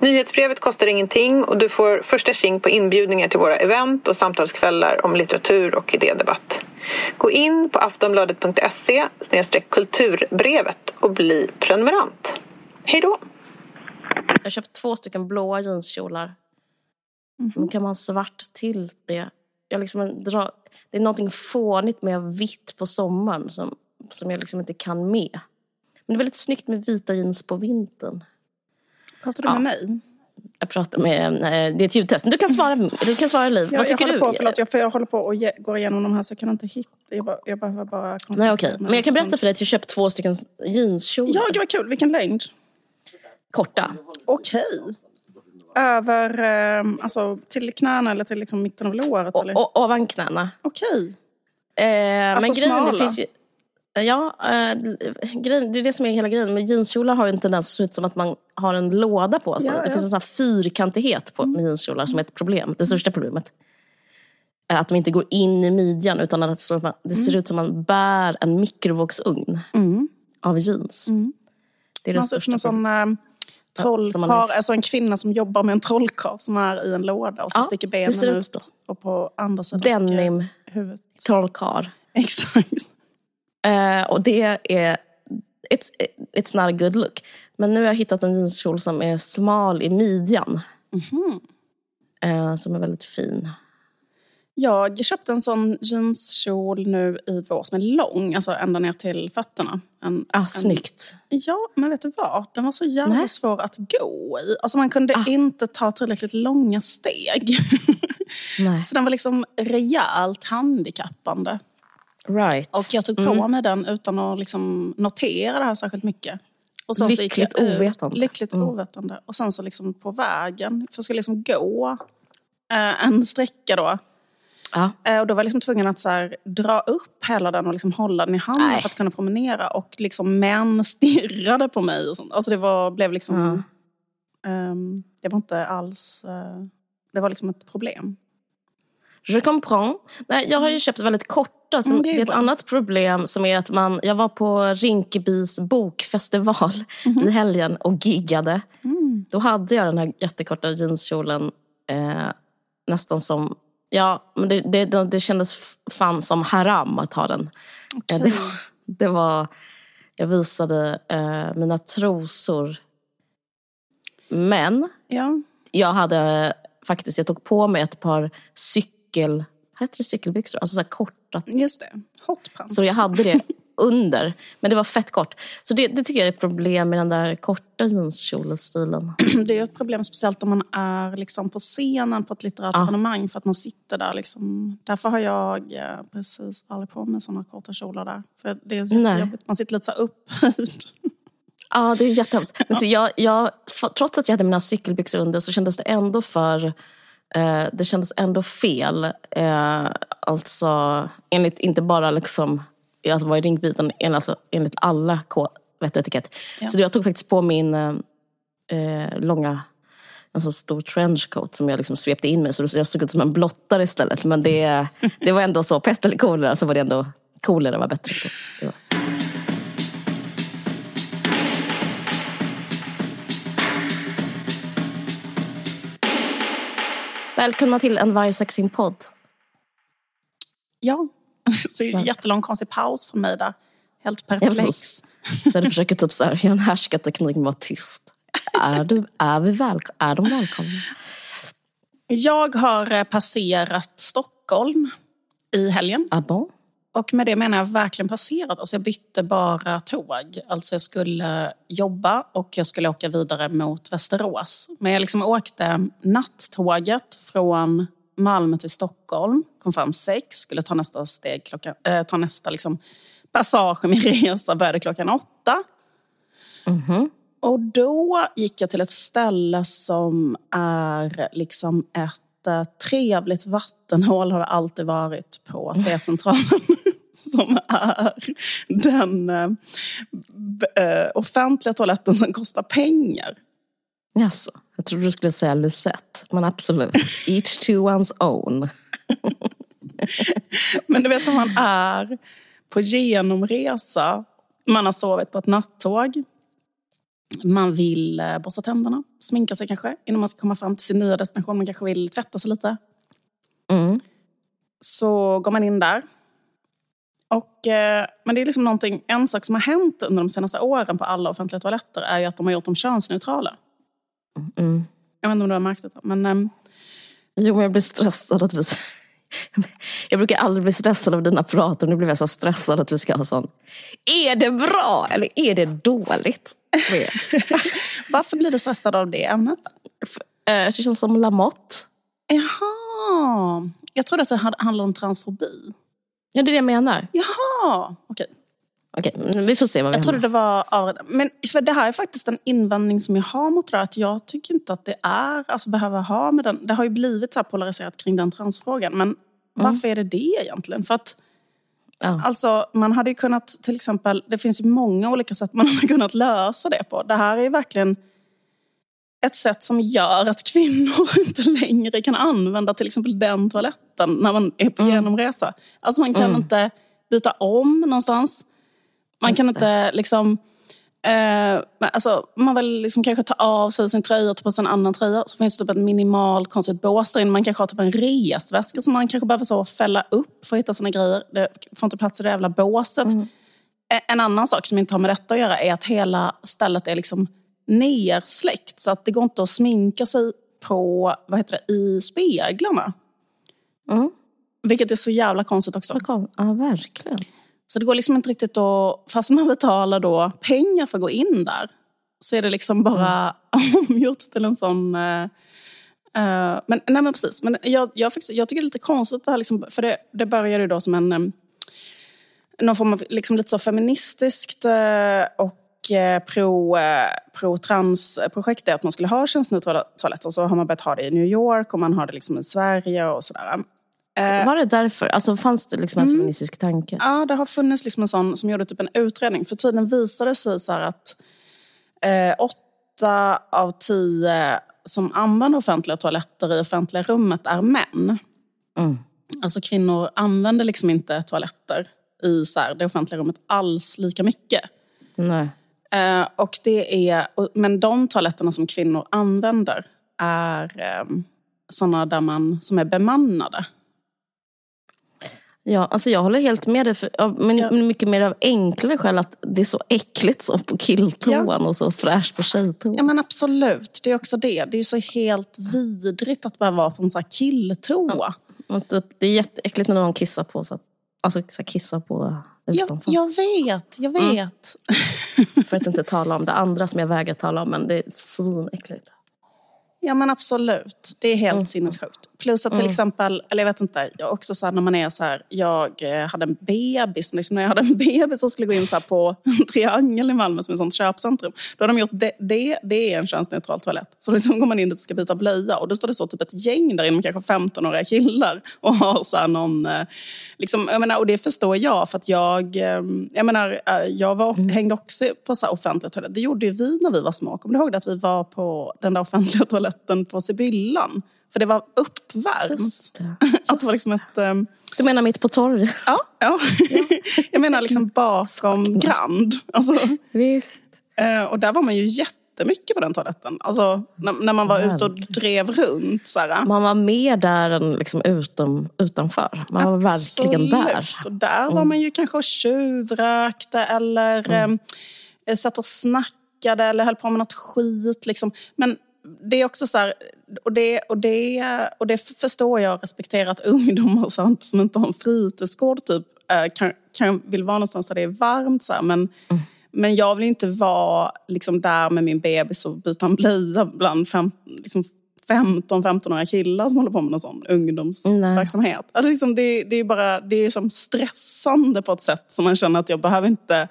Nyhetsbrevet kostar ingenting och du får första tjing på inbjudningar till våra event och samtalskvällar om litteratur och idédebatt. Gå in på aftonbladet.se kulturbrevet och bli prenumerant. Hej då! Jag har köpt två stycken blåa jeanskjolar. Mm kan man svart till det. Jag liksom drar, det är någonting fånigt med vitt på sommaren som, som jag liksom inte kan med. Men det är väldigt snyggt med vita jeans på vintern. Pratar du ja. med mig? Jag pratar med, det är ett ljudtest. Du kan svara, du kan svara Liv. Vad tycker jag du? På, förlåt, jag, för jag håller på och ge, går igenom de här så jag kan inte hitta. Jag bara, jag bara, bara Nej, okay. Men jag kan berätta för dig att jag köpt två stycken jeanskjolar. Ja, det var kul. Vilken längd? Korta. Okej. Okay. Över, eh, alltså till knäna eller till liksom mitten av låret? O, eller? ovan knäna. Okej. Okay. Eh, alltså men grejen smala? finns ju... Ja, äh, det är det som är hela grejen. Men jeanskjolar har ju en tendens att se ut som att man har en låda på sig. Ja, ja. Det finns en sån fyrkantighet på, med jeanskjolar som är ett problem. Det största problemet. Att de inte går in i midjan utan att det ser mm. ut som att man bär en mikrovågsugn mm. av jeans. Mm. Det är det man största som en sån trollkar, ja, alltså en kvinna som jobbar med en trollkarl som är i en låda och så ja, sticker benen ut. Och på andra sidan Denim trollkarl. Exakt. Uh, och det är, it's, it's not a good look. Men nu har jag hittat en jeanskjol som är smal i midjan. Mm -hmm. uh, som är väldigt fin. Jag köpte en sån jeanskjol nu i vår som är lång, alltså ända ner till fötterna. En, ah, en, snyggt. Ja, men vet du vad? Den var så jävla Nej. svår att gå i. Alltså man kunde ah. inte ta tillräckligt långa steg. Nej. Så den var liksom rejält handikappande. Right. Och jag tog på mm. mig den utan att liksom notera det här särskilt mycket. Och sen lyckligt så ovetande. Lyckligt mm. ovetande. Och sen så liksom på vägen, för jag skulle liksom gå eh, en sträcka då. Ja. Eh, och då var jag liksom tvungen att så här, dra upp hela den och liksom hålla den i handen Nej. för att kunna promenera. Och liksom män stirrade på mig. Och sånt. Alltså det var, blev liksom... Mm. Um, det var inte alls... Uh, det var liksom ett problem. Je comprends. Nej, jag har ju köpt väldigt korta. Som, mm, det, är det är ett annat problem som är att man, jag var på Rinkebys bokfestival mm. i helgen och giggade. Mm. Då hade jag den här jättekorta jeanskjolen eh, nästan som Ja, men det, det, det kändes fan som haram att ha den. Okay. Det, var, det var, jag visade eh, mina trosor. Men ja. jag hade faktiskt, jag tog på mig ett par cykel, heter det cykelbyxor? Alltså så här korta. Just det, hotpants. Så jag hade det under. Men det var fett kort. Så det, det tycker jag är ett problem med den där korta jeanskjolestilen. Det är ett problem speciellt om man är liksom på scenen på ett litterärt ja. evenemang för att man sitter där. Liksom. Därför har jag eh, precis aldrig på mig sådana korta kjolar där. För det är så jättejobbigt. Man sitter lite så upphöjd. Ja, det är jättehemskt. Men jag, jag, trots att jag hade mina cykelbyxor under så kändes det ändå för eh, det kändes ändå fel. Eh, alltså, enligt inte bara liksom jag var i Rinkeby alltså, enligt alla vett och etikett. Ja. Så jag tog faktiskt på min eh, eh, långa en så stor trenchcoat som jag liksom svepte in mig så jag såg ut som en blottare istället. Men det, det var ändå så, pest eller kolera så var det ändå kolera var bättre. Det var. Välkomna till en varg podd. Ja, Så jättelång konstig paus från mig där. Helt perplex. Ja, där du försöker typ så här, göra en härskarteknik med att vara tyst. Är, du, är, vi väl, är de välkomna? Jag har eh, passerat Stockholm i helgen. Ah, bon? Och med det menar jag verkligen passerat. Alltså jag bytte bara tåg. Alltså jag skulle jobba och jag skulle åka vidare mot Västerås. Men jag liksom åkte nattåget från Malmö till Stockholm, kom fram sex, skulle ta nästa steg, klockan, äh, ta nästa liksom, passage i min resa, började klockan åtta. Mm -hmm. Och då gick jag till ett ställe som är liksom ett äh, trevligt vattenhål, har det alltid varit på T-centralen. som är den äh, eh, offentliga toaletten som kostar pengar. Jaså, jag trodde du skulle säga Lucette. Men absolut, each to one's own. Men du vet när man är på genomresa, man har sovit på ett nattåg, man vill eh, borsta tänderna, sminka sig kanske innan man ska komma fram till sin nya destination. Man kanske vill tvätta sig lite. Mm. Så går man in där. Och, eh, men det är liksom någonting, en sak som har hänt under de senaste åren på alla offentliga toaletter är ju att de har gjort dem könsneutrala. Mm. Jag vet inte om du har märkt det. Men, ehm, Jo, men jag blir stressad att vi... Jag brukar aldrig bli stressad av dina prat och nu blev jag så stressad att vi ska ha sån. Är det bra eller är det dåligt? varför blir du stressad av det ämnet? Eh, Det känns som Lamotte. Jaha, jag trodde att det handlade om transfobi. Ja, det är det jag menar. Jaha, okej. Okej, men vi får se vad vi Jag trodde det var avrättat. Men för det här är faktiskt en invändning som jag har mot det här, att jag tycker inte att det är, alltså behöver ha med den, det har ju blivit så polariserat kring den transfrågan, men varför är det det egentligen? För att Ja. Alltså, man hade ju kunnat, till exempel, det finns ju många olika sätt man hade kunnat lösa det på. Det här är ju verkligen ett sätt som gör att kvinnor inte längre kan använda till exempel den toaletten när man är på genomresa. Alltså man kan inte byta om någonstans. Man kan inte liksom... Eh, alltså, man vill liksom kanske ta av sig sin tröja och ta på sig en annan tröja. Så finns det typ ett minimalt konstigt bås där inne. Man kanske har typ en resväska som man kanske behöver så fälla upp för att hitta sina grejer. Det får inte plats i det jävla båset. Mm. Eh, En annan sak som inte har med detta att göra är att hela stället är liksom nersläckt. Så att det går inte att sminka sig på, vad heter det, i speglarna. Mm. Vilket är så jävla konstigt också. Ja, verkligen. Så det går liksom inte riktigt att, fast man betalar då pengar för att gå in där, så är det liksom bara omgjort till en sån... Uh, men, nej men precis, men jag, jag, faktiskt, jag tycker det är lite konstigt det här, liksom, för det, det började ju då som en... någon form av liksom lite så feministiskt eh, och pro-trans-projekt är att man skulle ha könsneutrala toaletter. Så har man börjat ha det i New York och man har det liksom i Sverige och sådär. Eh, Var det därför? Alltså fanns det liksom en Mm. feministisk tanke? Ja, det har funnits liksom en sån som gjorde typ en utredning. För tiden visade sig så att eh, åtta av tio som använder offentliga toaletter i offentliga rummet är män. Mm. Alltså kvinnor använder liksom inte toaletter i så här, det offentliga rummet alls lika mycket. Nej. Eh, och det är, men de toaletterna som kvinnor använder är eh, sådana där man, som är bemannade. Ja, alltså jag håller helt med dig, för, ja, men, Ja. mycket mer av enklare skäl att det är så äckligt så på killtoan och så fräscht på tjejtoan. Ja men absolut, det är också det. Det är så helt vidrigt att bara vara på en sån här killtoa. Och typ, det är jätteäckligt när någon kissar på så att, alltså så kissar på Jag, utanför. jag vet, jag vet. För att inte tala om det andra som jag vägrar tala om, men det är svinäckligt. Ja men absolut, det är helt sinnessjukt. Plus att till exempel, eller jag vet inte, jag också så här, när man är så här, jag eh, hade en bebis, liksom när jag hade en bebis som skulle gå in så på en triangel i Malmö som är ett sånt köpcentrum. Då har de gjort det, det, det är en könsneutral toalett. Så liksom går man in dit och ska byta blöja och då står det så typ ett gäng där inne med kanske 15-åriga killar och har så någon, eh, liksom, jag menar, och det förstår jag för att jag, eh, jag menar, jag var, hängde också på så här offentliga toaletter. Det gjorde ju vi när vi var små. Kommer du ihåg det att vi var på den där offentliga toaletten på Sibyllan? För det var uppvärmt. Just det. Att det var liksom ett... ehm, Du menar mitt på torget? ja, ja. jag menar liksom bakom Grand. Alltså, Visst. eh, och där var man ju jättemycket på den toaletten. Alltså, när, när man var ute och drev runt. Så här, Man var mer där än liksom utom, utanför. Man var verkligen där. Absolut. Och där var man ju kanske och tjuvrökte eller eh, satt och snackade eller höll på med något skit. Liksom. Men det är också så här, och det, och det, och det förstår jag och respekterar att ungdomar sant, som inte har en fritidsgård typ, eh, kan, kan, vill vara någonstans där det är varmt. Så här, men, men jag vill inte vara liksom, där med min bebis och byta en blöja bland fem, liksom, 15-15-åriga killar som håller på med någon sån ungdomsverksamhet. Alltså, liksom, det, det är bara det är som stressande på ett sätt som man känner att jag behöver inte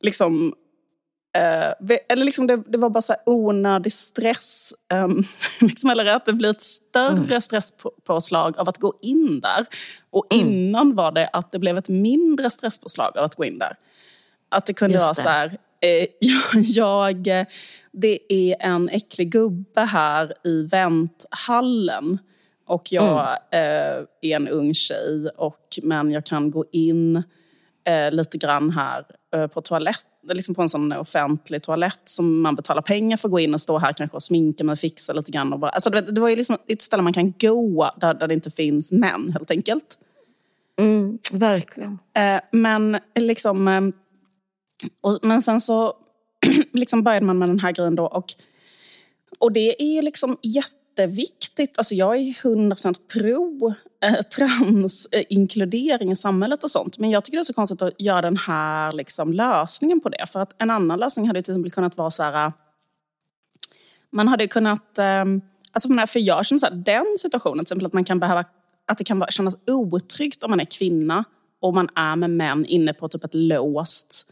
liksom Ve- eller liksom det, det var bara så onödig stress. ehm, liksom, eller att det blir ett större stresspåslag av att gå in där. Och innan var det att det blev ett mindre stresspåslag av att gå in där. Att det kunde Just vara det. så här, eh, jag, det är en äcklig gubbe här i vänthallen. Och jag mm. eh, är en ung tjej, och, men jag kan gå in eh, lite grann här eh, på toalett, liksom på en sån offentlig toalett som man betalar pengar för att gå in och stå här kanske och sminka mig, fixa lite grann. Och bara, alltså det, det var ju liksom ett ställe man kan gå där, där det inte finns män helt enkelt. Mm, verkligen. Eh, men liksom... Eh, och, men sen så liksom började man med den här grejen då. Och, och det är ju liksom jätteviktigt. Alltså jag är 100% pro eh, transinkludering i samhället och sånt. Men jag tycker det är så konstigt att göra den här liksom, lösningen på det. För att en annan lösning hade till exempel kunnat vara så här... Man hade kunnat... Eh, alltså för jag känner så här, den situationen, till exempel att man kan behöva att det kan kännas otryggt om man är kvinna och man är med män inne på typ ett låst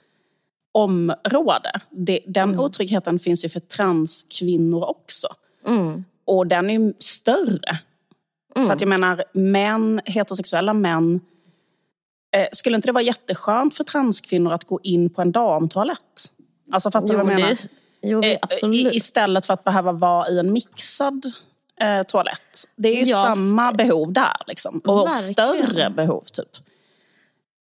område. Det, den mm. otryggheten finns ju för transkvinnor också. Mm. Och den är ju större. Mm. För att jag menar, män, heterosexuella män eh, skulle inte det vara jätteskönt för transkvinnor att gå in på en damtoalett? Alltså fattar du vad jag menar? Det, jo, eh, absolut. Istället för att behöva vara i en mixad eh, toalett. Det är ju ja. samma behov där. Liksom. Och Verkligen. större behov typ.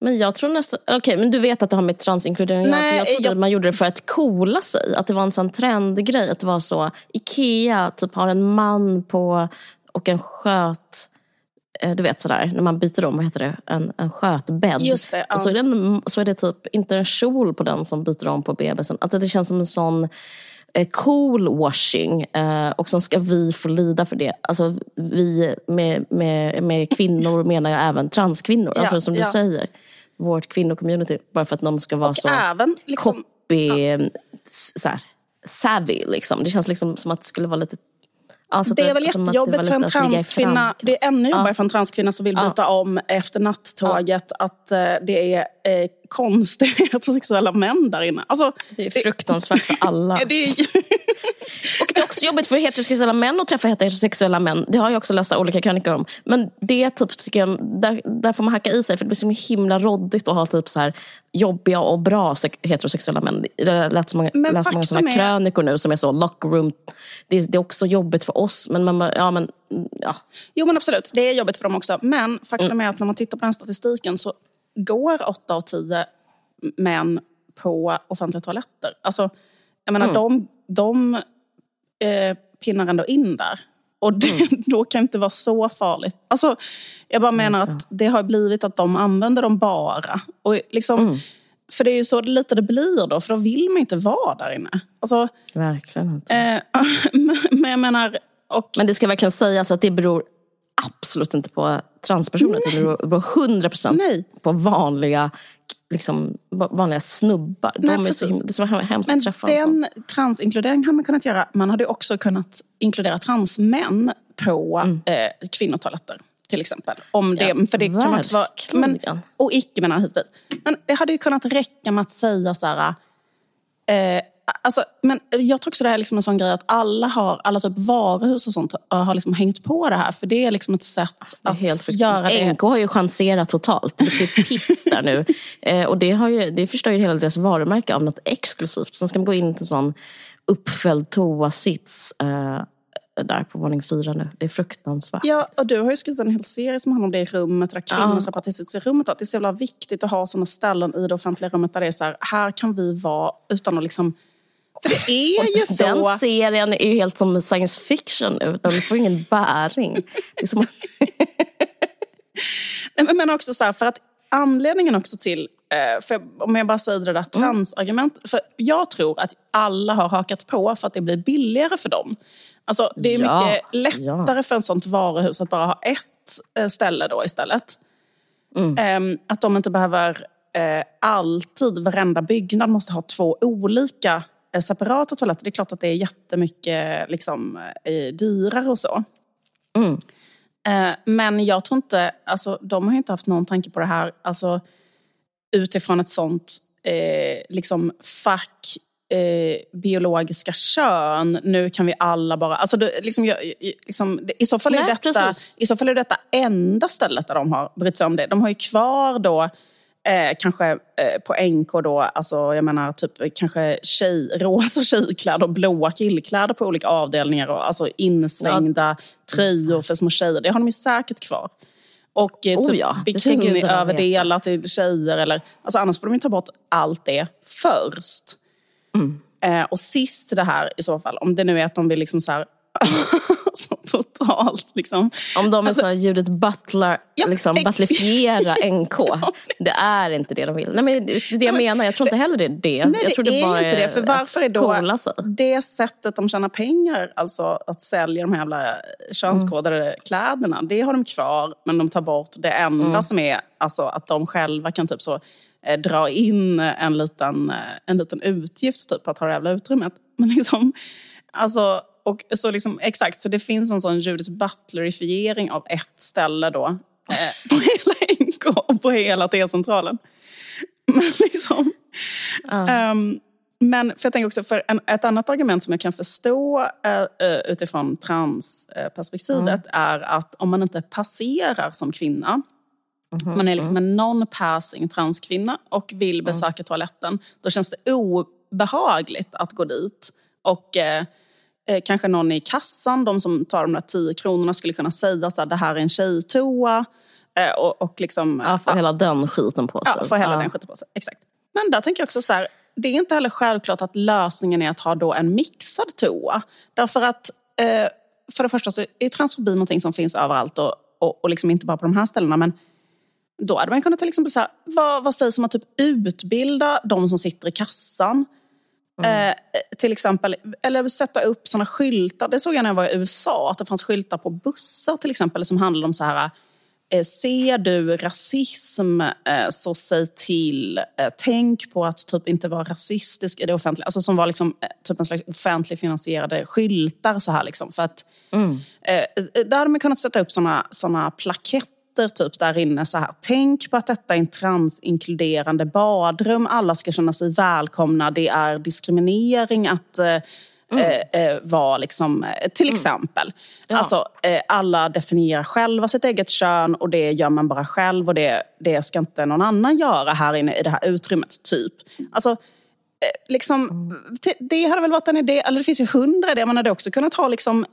Men jag tror nästan... Okej, okay, men du vet att det har med transinkludering att göra. Jag trodde jag... att man gjorde det för att coola sig. Att det var en sån trendgrej. Att det var så. Ikea typ har en man på och en sköt... Eh, du vet sådär, när man byter om, vad heter det? En, en skötbädd. Just det, ja. så är, det en, så är det typ inte en kjol på den som byter om på bebisen. Att det känns som en sån Eh, cool washing eh, och så ska vi få lida för det. Alltså vi med, med, med kvinnor menar jag även transkvinnor. Ja, alltså som du säger, vårt kvinnocommunity. Bara för att någon ska vara och så även, liksom, copy, ja. så här, savvy. Liksom. Det känns liksom som att det skulle vara lite Alltså det är väl jättejobbigt för en transkvinna. Det är ännu jobbigare ja. för en transkvinna som vill byta ja. om efter nattåget. Att uh, det är konstiga heterosexuella män där inne. Alltså, det är fruktansvärt för alla. det är... och det är också jobbigt för heterosexuella män att träffa heterosexuella män. Det har jag också läst olika krönikor om. Men det typ, tycker jag, där, där får man hacka i sig för det blir så himla råddigt att ha typ så här jobbiga och bra heterosexuella män. Jag läst många, läst många sådana är... krönikor nu som är så lockroom. Det, det, är också jobbigt för oss. Men, man, ja, men, ja. Jo men absolut, det är jobbigt för dem också. Men faktum mm. är att när man tittar på den statistiken så går åtta av tio män på offentliga toaletter. Alltså, jag menar, mm. de, de eh, pinnar ändå in där. Och det, mm. då kan det inte vara så farligt. Alltså, jag bara menar att det har blivit att de använder dem bara. Och liksom, mm. För det är ju så lite det blir då, för då vill man inte vara där inne. Alltså, verkligen inte. Eh, men jag menar... Och, men det ska verkligen sägas att det beror absolut inte på transpersoner. Nej. Det beror 100 procent på vanliga, liksom, vanliga snubbar. Nej, De är så himla, det är så hemskt att träffa. Den transinkluderingen hade man kunnat göra. Man hade också kunnat inkludera transmän på mm. eh, kvinnotoaletter. Till exempel. Om det, ja, för det kan också vara, men, och icke-män hit Men det hade ju kunnat räcka med att säga så här... Eh, Alltså, men jag tror också det är liksom en sån grej att alla, har, alla typ varuhus och sånt har liksom hängt på det här. För det är liksom ett sätt att göra det. NK har ju chanserat totalt. Det är piss där nu. Eh, och det, har ju, det förstör ju hela deras varumärke av något exklusivt. Sen ska man gå in till sån uppfälld toasits eh, där på våning fyra nu. Det är fruktansvärt. Ja, och du har ju skrivit en hel serie som handlar om det i rummet, där kvinnor ja. ska i rummet. Det är så jävla viktigt att ha sådana ställen i det offentliga rummet där det är så här, här kan vi vara utan att liksom för det är ju så. Den serien är ju helt som science fiction nu. Den får ingen bäring. Som... Men också så här, för att anledningen också till eh, för om jag bara säger det där mm. transargumentet. För jag tror att alla har hakat på för att det blir billigare för dem. Alltså, det är ja, mycket lättare ja. för en sånt varuhus att bara ha ett eh, ställe då istället. Mm. Ehm, att de inte behöver eh, alltid, varenda byggnad måste ha två olika separata toaletter, det är klart att det är jättemycket liksom, eh, dyrare och så. Mm. Eh, men jag tror inte, alltså, de har inte haft någon tanke på det här alltså, utifrån ett sånt eh, liksom fack eh, biologiska kön, nu kan vi alla bara... Alltså det, liksom, jag, liksom, i, så fall är Nej, detta, I så fall är detta enda stället där de har brytt sig om det. De har ju kvar då Eh, kanske eh, på NK då, alltså jag menar typ kanske tjej, rosa tjejkläder och blåa killkläder på olika avdelningar och alltså insvängda ja. tröjor för små tjejer. Det har de ju säkert kvar. Och eh, oh, typ ja. bikiniöverdelar till tjejer. Eller, alltså annars får de ju ta bort allt det först. Mm. Eh, och sist det här i så fall, om det nu är att de vill liksom så här, totalt liksom. Om de är alltså, så Judith Butler, ja, liksom butlifiera NK. ja, det är inte det de vill. Nej, men det är det jag menar, jag tror inte heller det är det. Nej, jag tror det, det är inte det. För varför är då det sättet de tjänar pengar, alltså att sälja de här jävla könskodade mm. kläderna, det har de kvar. Men de tar bort det enda mm. som är alltså, att de själva kan typ så eh, dra in en liten, eh, en liten utgift typ, att ha det jävla utrymmet. Men liksom, alltså, och så liksom, exakt, så det finns en sån Judith Butlerifiering av ett ställe då. Eh, på hela NK och på hela T-centralen. Men liksom... Uh. Um, men för jag tänker också, för en, ett annat argument som jag kan förstå uh, utifrån transperspektivet uh, är att om man inte passerar som kvinna, Mm-hmm. Man är liksom en non-passing transkvinna och vill besöka mm. toaletten. Då känns det obehagligt att gå dit. Och eh, eh, kanske någon i kassan, de som tar de där tio kronorna skulle kunna säga att det här är en tjejtoa. Eh, och, och liksom, ja, få ja, hela den skiten på sig. Ja, få hela ja. den skiten på sig. Exakt. Men där tänker jag också så här, det är inte heller självklart att lösningen är att ha då en mixad toa. Därför att eh, för det första så är transfobi någonting som finns överallt och, och, och liksom inte bara på de här ställena. Men då hade man kunnat till exempel säga, vad, vad sägs om att typ utbilda de som sitter i kassan? Mm. Eh, till exempel, eller sätta upp såna skyltar. Det såg jag när jag var i USA, att det fanns skyltar på bussar till exempel som handlade om så här eh, Ser du rasism eh, så säg till. Eh, tänk på att typ inte vara rasistisk i det offentliga. Alltså som var liksom, typ en slags offentligt finansierade skyltar. Så här liksom. För att, mm. Där hade man kunnat sätta upp såna, såna plaketter sitter typ där inne så här. Tänk på att detta är en transinkluderande badrum. Alla ska känna sig välkomna. Det är diskriminering att eh, Mm. Eh, eh var liksom, eh, till mm. exempel. Ja. Alltså, eh, alla definierar själva sitt eget kön och det gör man bara själv och det, det ska inte någon annan göra här inne i det här utrymmet, typ. Alltså, eh, liksom, det hade väl varit en idé, eller det finns ju hundra idéer, man hade också kunnat ha liksom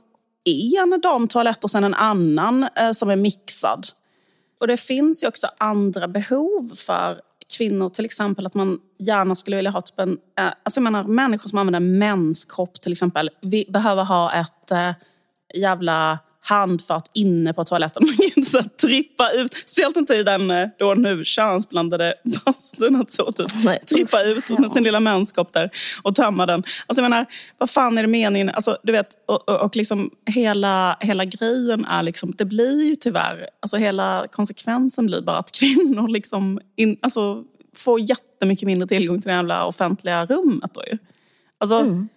en damtoalett och sen en annan som är mixad. Och det finns ju också andra behov för kvinnor, till exempel att man gärna skulle vilja ha typ en... Eh, alltså jag menar människor som använder menskropp till exempel, vi behöver ha ett eh, jävla handfat inne på toaletten. Man kan inte så trippa ut, speciellt inte i den eh, då nu könsblandade bastun. Att så typ, Nej. trippa ut med sin lilla menskopp där och tömma den. Alltså jag menar, vad fan är det meningen? Alltså, du vet, och, och, och liksom hela, hela grejen är liksom, det blir ju tyvärr, alltså hela konsekvensen blir bara att kvinnor liksom in, alltså, får jättemycket mindre tillgång till det jävla offentliga rummet. Då ju. Alltså, mm.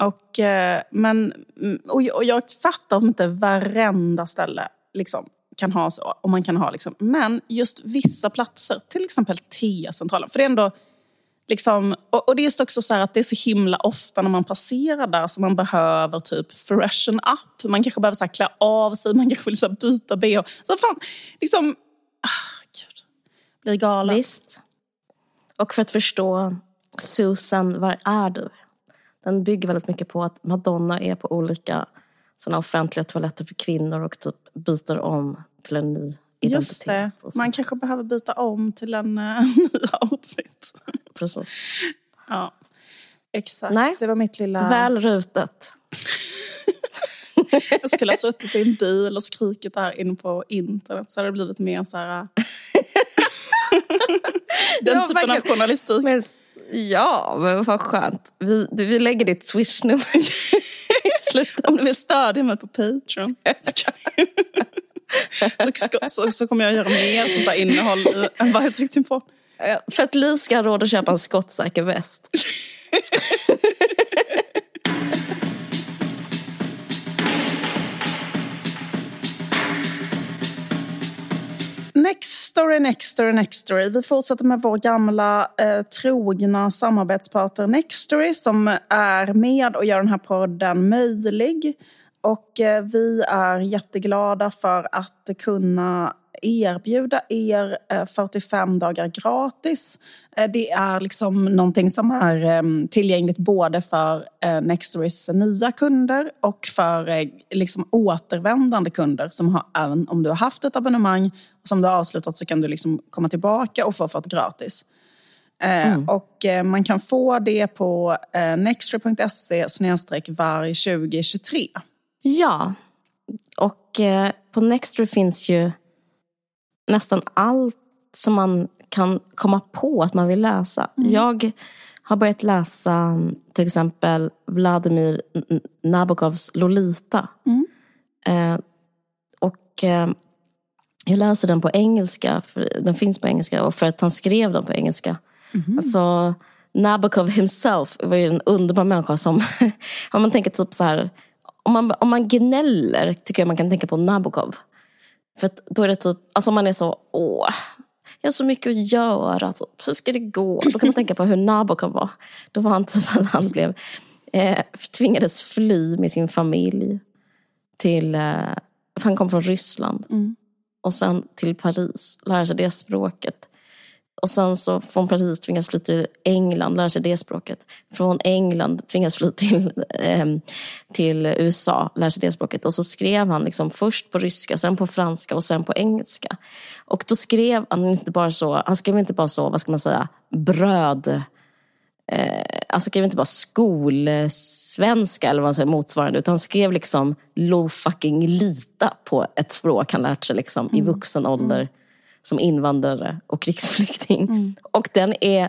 Och, eh, men, mm, och jag fattar att inte varenda ställe liksom, kan ha så. Och man kan ha liksom, men just vissa platser, till exempel T-centralen. För det är ändå... Liksom, och, och, det är just också så att det är så himla ofta när man passerar där som man behöver typ freshen up. Man kanske behöver så klä av sig, man kanske vill så byta bh. Så fan, liksom... Ah, Gud. Blir galen. Visst. Och för att förstå Susan, var är du? Den bygger väldigt mycket på att Madonna är på olika såna offentliga toaletter för kvinnor och typ byter om till en ny identitet. Just det. Man kanske behöver byta om till en uh, ny outfit. Precis. Ja, exakt. Nej. Det var mitt lilla... Väl rutet. jag skulle ha suttit i en bil och skrikit där in på internet så hade det blivit mer så här... Den ja, typen verkligen. av journalistik. Men, ja, men vad skönt. Vi, vi lägger ditt swishnummer i slutet. Om du vill stödja mig på Patreon. så, så, så, kommer jag göra mer sånt här innehåll i en varje på. För att Liv ska ha råd att köpa en skottsäker väst. Next story, next story, next story. Vi fortsätter med vår gamla eh, trogna samarbetspartner Nextory som är med och gör den här podden möjlig. Och eh, vi är jätteglada för att kunna erbjuda er 45 dagar gratis. Det är liksom någonting som är tillgängligt både för Nextorys nya kunder och för liksom återvändande kunder som har, även om du har haft ett abonnemang och som du har avslutat så kan du liksom komma tillbaka och få för gratis. Mm. Och man kan få det på nextory.se varg 2023. Ja, och eh, på Nextory finns ju nästan allt som man kan komma på att man vill läsa. Mm. Jag har börjat läsa till exempel Vladimir Nabokovs Lolita. Mm. Eh, och eh, jag läser den på engelska, för den finns på engelska och för att han skrev den på engelska. Mm. Alltså, Nabokov himself var ju en underbar människa som, om man tänker typ så här, om man, om man gnäller tycker jag man kan tänka på Nabokov. För då är det typ, alltså man är så, åh, jag har så mycket att göra, typ. hur ska det gå? Då kan man tänka på hur Nabokov var. Då var han typ att han blev, eh, tvingades fly med sin familj till, eh, han kom från Ryssland. Mm. Och sen till Paris, lära sig det språket. Och sen så från Paris tvingas fly till England, lära sig det språket. Från England tvingas fly till, eh, till USA, lära sig det språket. Och så skrev han liksom först på ryska, sen på franska och sen på engelska. Och då skrev han inte bara så, han skrev inte bara så, vad ska man säga, bröd eh, han skrev inte bara skolsvenska eller vad man säger motsvarande, utan han skrev liksom lo fucking lita på ett språk han lärt sig liksom, mm. i vuxen ålder. Som invandrare och krigsflykting. Mm. Och den är,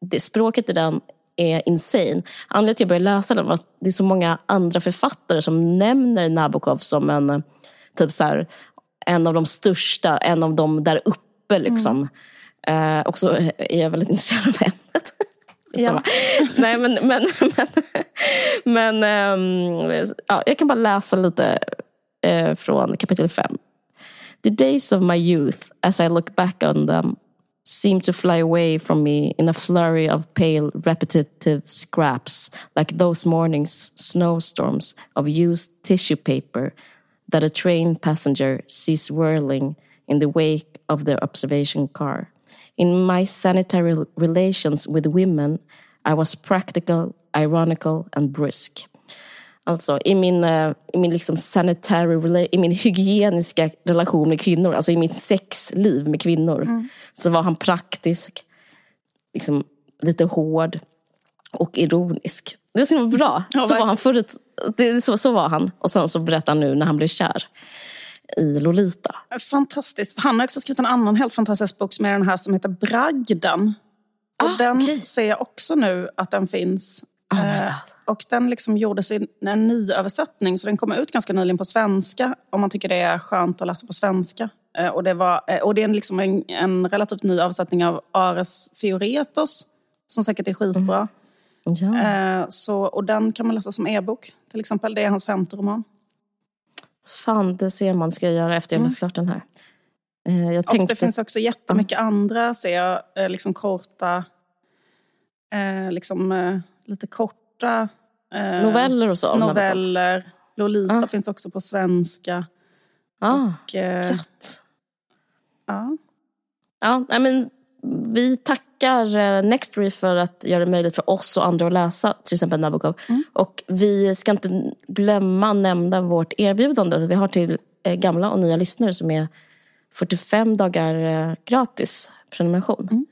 det, språket i den är insane. Anledningen till att jag började läsa den var att det är så många andra författare som nämner Nabokov som en, typ så här, en av de största, en av de där uppe. Liksom. Mm. Eh, och så är jag väldigt intresserad av ämnet. Ja. Nej, men, men, men, men um, ja, jag kan bara läsa lite eh, från kapitel 5. The days of my youth, as I look back on them, seem to fly away from me in a flurry of pale, repetitive scraps, like those morning's snowstorms of used tissue paper that a train passenger sees whirling in the wake of their observation car. In my sanitary relations with women, I was practical, ironical, and brisk. Alltså i min, uh, i min liksom sanitary, i min hygieniska relation med kvinnor, alltså i mitt sexliv med kvinnor, mm. så var han praktisk, liksom, lite hård och ironisk. Det var så himla bra. Ja, så, var han förut, det, så, så var han. Och sen så berättar han nu när han blev kär i Lolita. Fantastiskt. Han har också skrivit en annan helt fantastisk bok som är den här som heter Bragden. Och ah, den okay. ser jag också nu att den finns Oh och den liksom gjordes i en nyöversättning, så den kom ut ganska nyligen på svenska, om man tycker det är skönt att läsa på svenska. Eh, och det, var, eh, och det är liksom en, en relativt ny översättning av Ares Fioretos, som säkert är skitbra. Mm. Ja. Så, och den kan man läsa som e-bok, till exempel. Det är hans femte roman. Fan, det ser man ska jag göra efter jag mm. klart den här. Jag tänkte... Och det finns också jättemycket andra, ser jag, liksom korta, liksom lite korta eh, noveller och så? Noveller. Lolita ah. finns också på svenska. Ah, och, eh, gött. Ja. Ja, men vi tackar eh, Nextory för att göra det möjligt för oss och andra att läsa till exempel Nabokov. Mm. Och vi ska inte glömma nämna vårt erbjudande vi har till eh, gamla och nya lyssnare som är 45 dagar gratis prenumeration. Mm.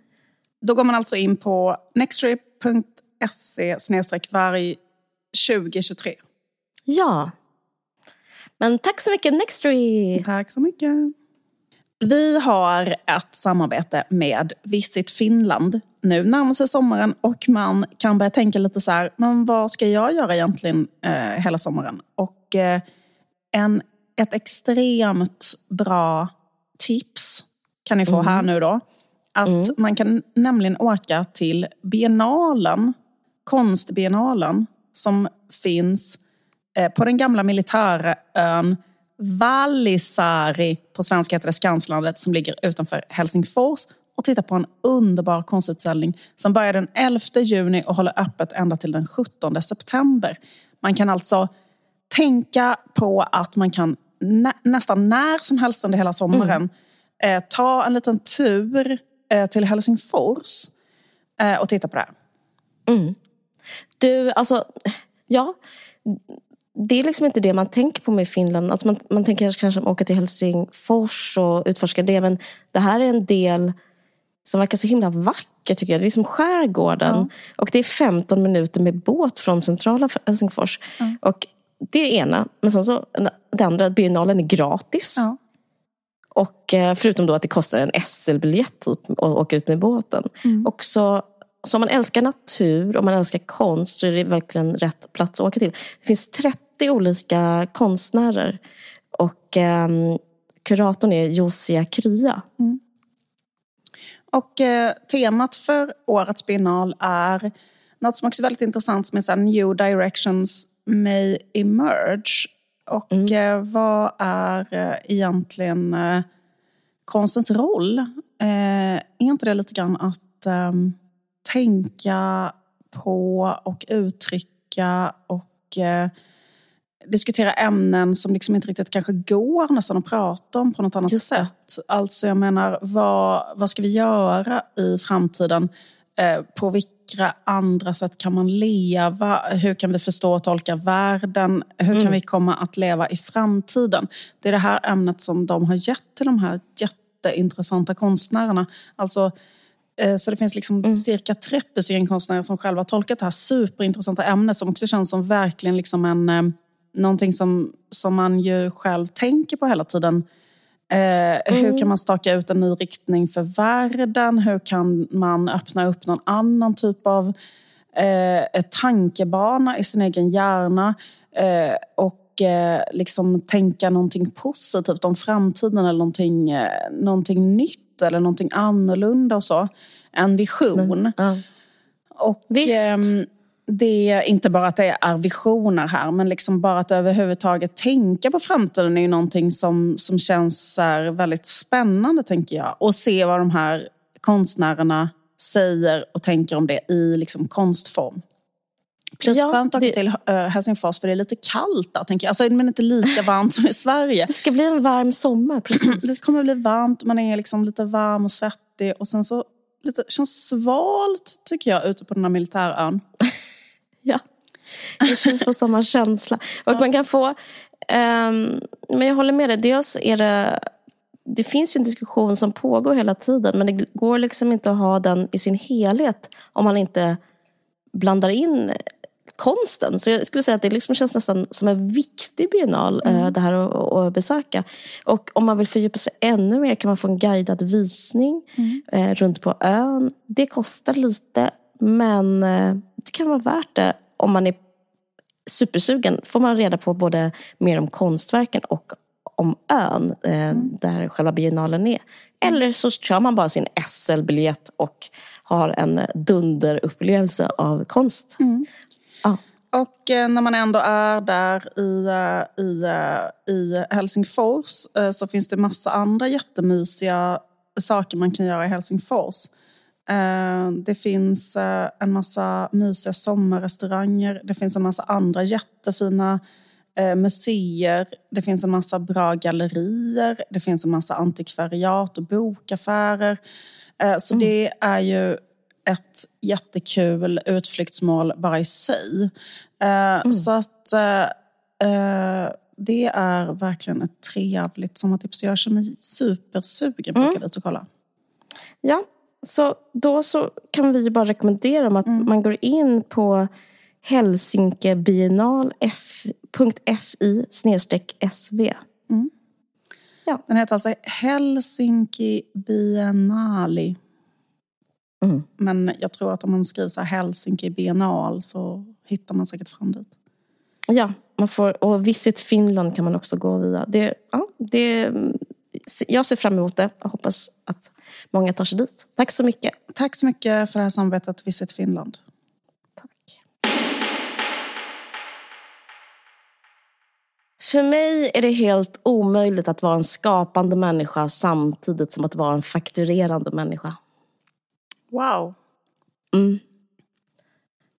Då går man alltså in på nextory.se se varg 2023. Ja. Men tack så mycket Nextory! Tack så mycket. Vi har ett samarbete med Visit Finland. Nu närmar sig sommaren och man kan börja tänka lite så här, men vad ska jag göra egentligen eh, hela sommaren? Och eh, en, ett extremt bra tips kan ni få mm. här nu då. Att mm. man kan nämligen åka till biennalen konstbiennalen som finns eh, på den gamla militära ön Vallisari, på svenska heter det Skanslandet, som ligger utanför Helsingfors och titta på en underbar konstutställning som börjar den 11 juni och håller öppet ända till den 17 september. Man kan alltså tänka på att man kan nä nästan när som helst under hela sommaren eh, ta en liten tur eh, till Helsingfors eh, och titta på det här. Mm. Du, alltså, ja. Det är liksom inte det man tänker på med Finland. Alltså man, man tänker kanske åka till Helsingfors och utforska det. Men det här är en del som verkar så himla vacker tycker jag. Det är som skärgården. Ja. Och det är 15 minuter med båt från centrala Helsingfors. Ja. Och det är ena. Men sen så, det andra, biennalen är gratis. Ja. Och eh, förutom då att det kostar en SL-biljett typ, att åka ut med båten. Mm. Och så, så om man älskar natur och man älskar konst så är det verkligen rätt plats att åka till. Det finns 30 olika konstnärer. Och eh, kuratorn är Josia Krya. Mm. Och eh, temat för årets biennal är något som också är väldigt intressant som är så New Directions May Emerge. Och mm. eh, vad är eh, egentligen eh, konstens roll? Eh, är inte det lite grann att ehm, tänka på och uttrycka och eh, diskutera ämnen som liksom inte riktigt kanske går nästan att prata om på något annat sätt. Alltså jag menar, vad, vad ska vi göra i framtiden? Eh, på vilka andra sätt kan man leva? Hur kan vi förstå och tolka världen? Hur mm. kan vi komma att leva i framtiden? Det är det här ämnet som de har gett till de här jätteintressanta konstnärerna. Alltså, så det finns liksom mm. cirka 30 scenkonstnärer som själva har tolkat det här superintressanta ämnet som också känns som verkligen liksom en eh, någonting som, som man ju själv tänker på hela tiden. Eh, mm. Hur kan man staka ut en ny riktning för världen? Hur kan man öppna upp någon annan typ av eh, tankebana i sin egen hjärna? Eh, och eh, liksom tänka någonting positivt om framtiden eller någonting, eh, någonting nytt eller någonting annorlunda och så. En vision. Mm. Mm. Och, Visst. Ehm, det är inte bara att det är visioner här, men liksom bara att överhuvudtaget tänka på framtiden är ju någonting som, som känns väldigt spännande, tänker jag. Och se vad de här konstnärerna säger och tänker om det i liksom konstform. Plus ja, skönt att åka till uh, Helsingfors för det är lite kallt där, tänker jag. Alltså, men inte lika varmt som i Sverige. Det ska bli en varm sommar, precis. det kommer att bli varmt, man är liksom lite varm och svettig och sen så lite, känns svalt, tycker jag, ute på den här militärön. ja, jag på samma känsla. Och ja. man kan få, um, men jag håller med dig, dels är det det finns ju en diskussion som pågår hela tiden men det går liksom inte att ha den i sin helhet om man inte blandar in konsten. Så jag skulle säga att det liksom känns nästan som en viktig biennal eh, mm. det här att, besöka. Och om man vill fördjupa sig ännu mer kan man få en guidad visning mm. eh, runt på ön. Det kostar lite men eh, det kan vara värt det om man är supersugen. får man reda på både mer om konstverken och om ön mm. där själva biennalen är. Eller så kör man bara sin SL-biljett och har en dunderupplevelse av konst. Mm. Och eh, när man ändå är där i, eh, i, eh, i Helsingfors så finns det massa andra jättemysiga saker man kan göra i Helsingfors. Det finns en massa mysiga sommarrestauranger. Det finns en massa andra jättefina museer. Det finns en massa bra gallerier. Det finns en massa antikvariat och bokaffärer. Så mm. det är ju ett jättekul utflyktsmål bara i sig. Mm. Så att det är verkligen ett trevligt sommartips. Jag känner mig supersugen på att åka dit och kolla. Ja, så då så kan vi bara rekommendera att mm. man går in på helsinkibiennal.fi sv. Mm. Ja. Den heter alltså Helsinki Biennali. Mm. Men jag tror att om man skriver så här Helsinki Biennal så hittar man säkert fram dit. Ja, man får, och Visit Finland kan man också gå via. Det, ja, det, jag ser fram emot det och hoppas att många tar sig dit. Tack så mycket. Tack så mycket för det här samarbetet Visit Finland. Tack. För mig är det helt omöjligt att vara en skapande människa samtidigt som att vara en fakturerande människa. Wow. Mm.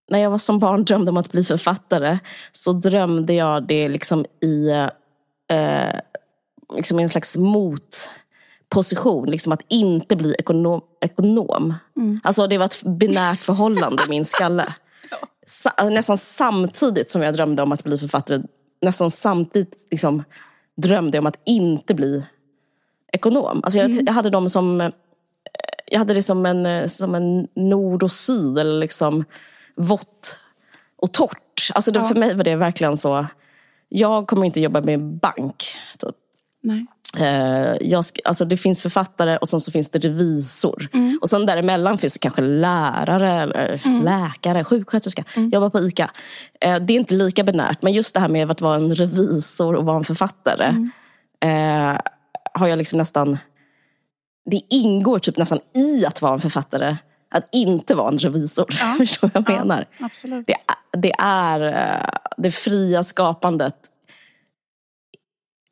När jag var som barn drömde om att bli författare så drömde jag det liksom i eh, liksom en slags mot position, liksom att inte bli ekonom. ekonom. Alltså det var ett binärt förhållande i min skalle. Sa, nästan samtidigt som jag drömde om att bli författare, nästan samtidigt liksom, drömde jag om att inte bli ekonom. Alltså jag, jag hade dem som jag hade det som en, eh, som en nord och syd, eller liksom vått och torrt. Alltså det, För mig var det verkligen så, jag kommer inte jobba med bank. Typ. Nej. Eh, jag, alltså det finns författare och sen så finns det revisor. Och sen däremellan finns det kanske lärare, eller läkare, sjuksköterska. Jobbar på ICA. Eh, det är inte lika binärt, men just det här med att vara en revisor och vara en författare. Eh, har jag liksom nästan... Det ingår typ nästan i att vara en författare. Att inte vara en revisor. Förstår du vad jag menar? Absolut. Det, är- det är eh, det fria skapandet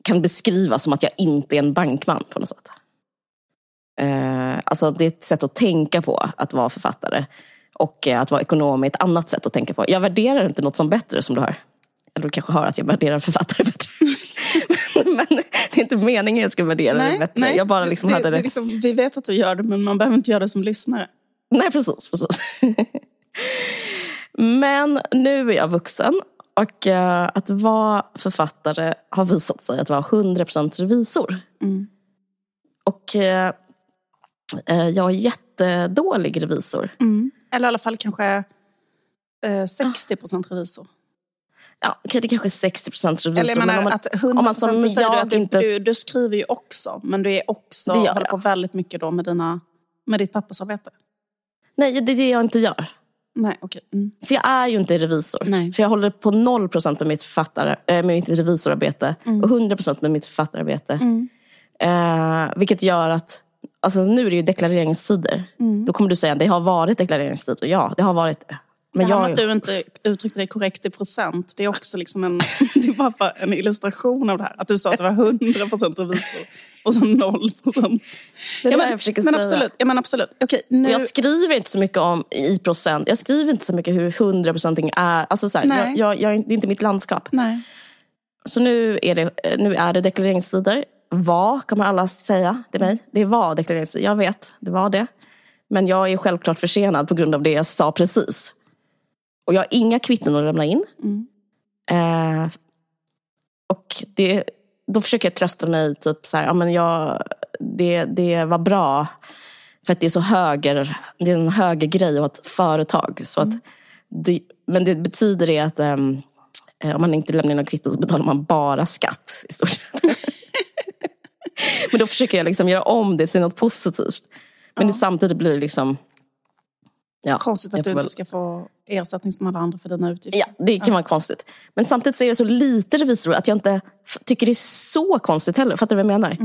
kan beskrivas som att jag inte är en bankman på något sätt. Eh, alltså det är ett sätt att tänka på att vara författare. Och eh, att vara ekonom är ett annat sätt att tänka på. Jag värderar inte något som bättre som du hör. Eller du kanske hör att jag värderar författare bättre. men, men är inte meningen jag ska värdera det bättre. Jag bara liksom det, hade det. liksom, vi vet att du gör det, men man behöver inte göra det som lyssnare. Nej, precis. precis. Men nu är jag vuxen och eh, att vara författare har visat sig att vara 100% revisor. Och eh, eh, jag är jättedålig revisor. Eller i alla fall kanske eh, 60 procent revisor. Ja, okej, det kanske är 60% revisor. Eller men menar om man, att 100 om man som procent, säger du att du, inte... du, du skriver ju också, men du är också, Det gör håller jag. på väldigt mycket då med, dina, med ditt pappersarbete. Nej, det är det jag inte gör. Nej, okej. Mm. För jag är ju inte revisor. Nej. Så jag håller på 0% med mitt, författare, eh, med mitt revisorarbete Mm. och 100% med mitt författararbete. Eh, vilket gör att, alltså nu är det ju deklareringstider. Mm. Då kommer du säga, det har varit deklareringstider. Ja, det har varit det. Men det här jag, att du inte uttryckte dig korrekt i procent, det är också liksom en, det är bara en illustration av det här. Att du sa att det var 100 procent revisor och så 0 procent. Ja, men, jag men säga. absolut. Ja, men absolut. Okej, nu, jag skriver inte så mycket om i procent. Jag skriver inte så mycket hur 100% är. Alltså så här, jag, jag, jag, det är inte mitt landskap. nej. Så nu är det, nu är det deklareringstider. Var kommer alla säga till mig. Det var deklareringstider. Jag vet, det var det. Men jag är självklart försenad på grund av det jag sa precis. Och jag har inga kvitton att lämna in. Eh, och det, då försöker jag trösta mig, typ så här, ja, men jag, det, det var bra. För att det är så höger, det är en höger grej att ha ett företag. Så att det, men det betyder det att eh, om man inte lämnar in något kvitto så betalar man bara skatt i stort sett. men då försöker jag liksom göra om det till något positivt. Men det, samtidigt blir det liksom... Ja, Konstigt att du väl- inte ska få ersättning som alla andra för dina utgifter. Ja, det kan vara konstigt. Men samtidigt så är jag så lite revisor att jag inte tycker det är så konstigt heller. Fattar du vad jag menar?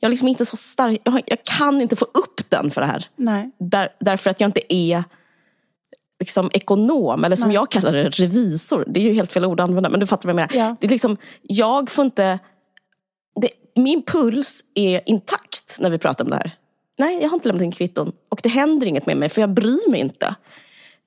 Jag är liksom inte så stark. Jag, har, jag kan inte få upp den för det här. Nej. Där, därför att jag inte är liksom ekonom, eller som jag kallar det, revisor. Det är ju helt fel ord att använda, men du fattar vad jag menar. Ja. Det är liksom, jag får inte... Det, min puls är intakt när vi pratar om det här. Nej, jag har inte lämnat in kvitton. Och det händer inget med mig, för jag bryr mig inte.